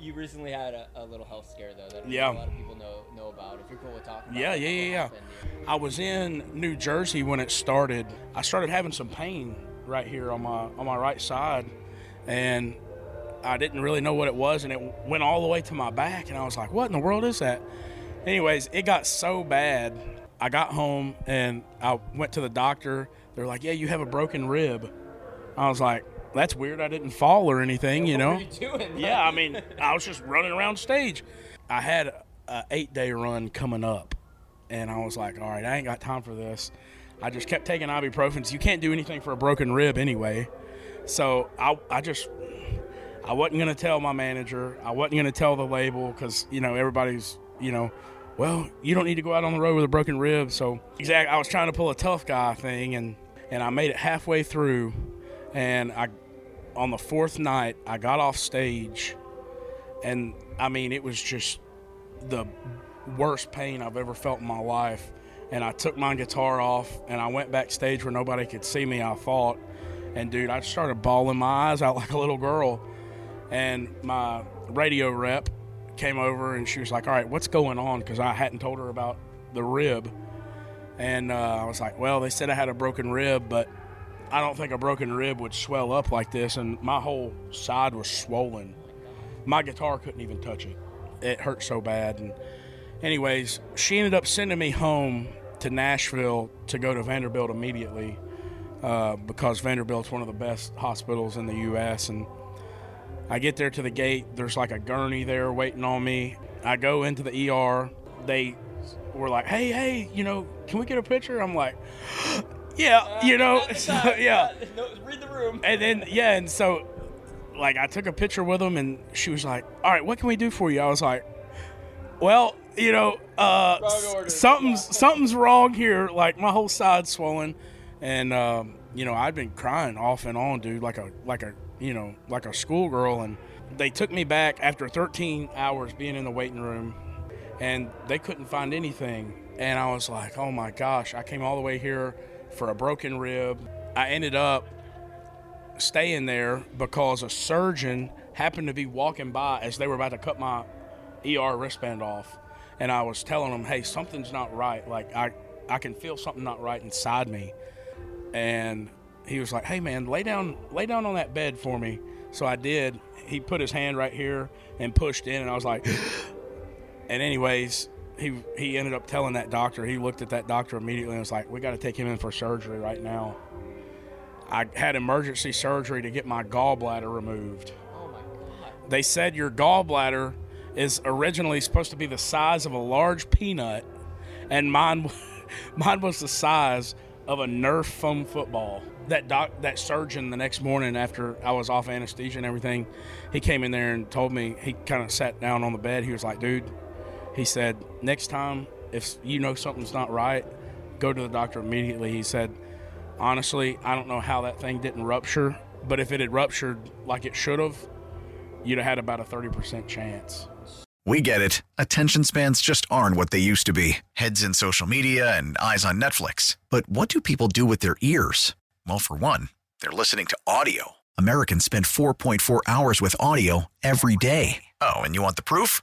you recently had a, a little health scare though that Yeah. a lot of people know know about. If you're cool with talking about Yeah, it, yeah, yeah, yeah. I was in New Jersey when it started. I started having some pain right here on my on my right side, and I didn't really know what it was, and it went all the way to my back, and I was like, "What in the world is that?" Anyways, it got so bad. I got home and I went to the doctor. They're like, "Yeah, you have a broken rib." I was like, "That's weird. I didn't fall or anything, you know." You doing? Yeah, I mean, I was just running around stage. I had a eight day run coming up, and I was like, all right, I ain't got time for this. I just kept taking ibuprofen. You can't do anything for a broken rib anyway. So I, I just, I wasn't gonna tell my manager. I wasn't gonna tell the label because you know everybody's, you know, well, you don't need to go out on the road with a broken rib. So exactly, I was trying to pull a tough guy thing, and and I made it halfway through, and I on the fourth night, I got off stage, and I mean, it was just the worst pain I've ever felt in my life. And I took my guitar off, and I went backstage where nobody could see me. I thought, and dude, I started bawling my eyes out like a little girl. And my radio rep came over, and she was like, "All right, what's going on?" Because I hadn't told her about the rib. And uh, I was like, "Well, they said I had a broken rib, but I don't think a broken rib would swell up like this, and my whole side was swollen. My guitar couldn't even touch it. It hurt so bad. And anyways, she ended up sending me home to Nashville to go to Vanderbilt immediately uh, because Vanderbilt's one of the best hospitals in the U.S. And I get there to the gate. There's like a gurney there waiting on me. I go into the ER. They were like, "Hey, hey, you know, can we get a picture?" I'm like, "Yeah, you know, so, yeah." no, read the room. and then yeah, and so like I took a picture with him, and she was like, "All right, what can we do for you?" I was like, "Well, you know, uh, Wrong s- order. something's something's wrong here. Like my whole side's swollen, and um, you know I'd been crying off and on, dude, like a like a you know like a schoolgirl, and they took me back after 13 hours being in the waiting room, and they couldn't find anything, and I was like, oh my gosh, I came all the way here for a broken rib. I ended up staying there because a surgeon happened to be walking by as they were about to cut my ER wristband off. And I was telling him, hey, something's not right. Like, I, I can feel something not right inside me. And he was like, hey, man, lay down, lay down on that bed for me. So I did. He put his hand right here and pushed in, and I was like, and anyways, he he ended up telling that doctor. He looked at that doctor immediately and was like, "We got to take him in for surgery right now." I had emergency surgery to get my gallbladder removed. Oh my god. They said your gallbladder is originally supposed to be the size of a large peanut, and mine mine was the size of a Nerf foam football. That doc, that surgeon, the next morning after I was off anesthesia and everything, he came in there and told me. He kind of sat down on the bed. He was like, "Dude," he said, "next time if you know something's not right, go to the doctor immediately." He said, "Honestly, I don't know how that thing didn't rupture, but if it had ruptured like it should have, you'd have had about a 30% chance." We get it. Attention spans just aren't what they used to be heads in social media and eyes on Netflix. But what do people do with their ears? Well, for one, they're listening to audio. Americans spend 4.4 hours with audio every day. Oh, and you want the proof?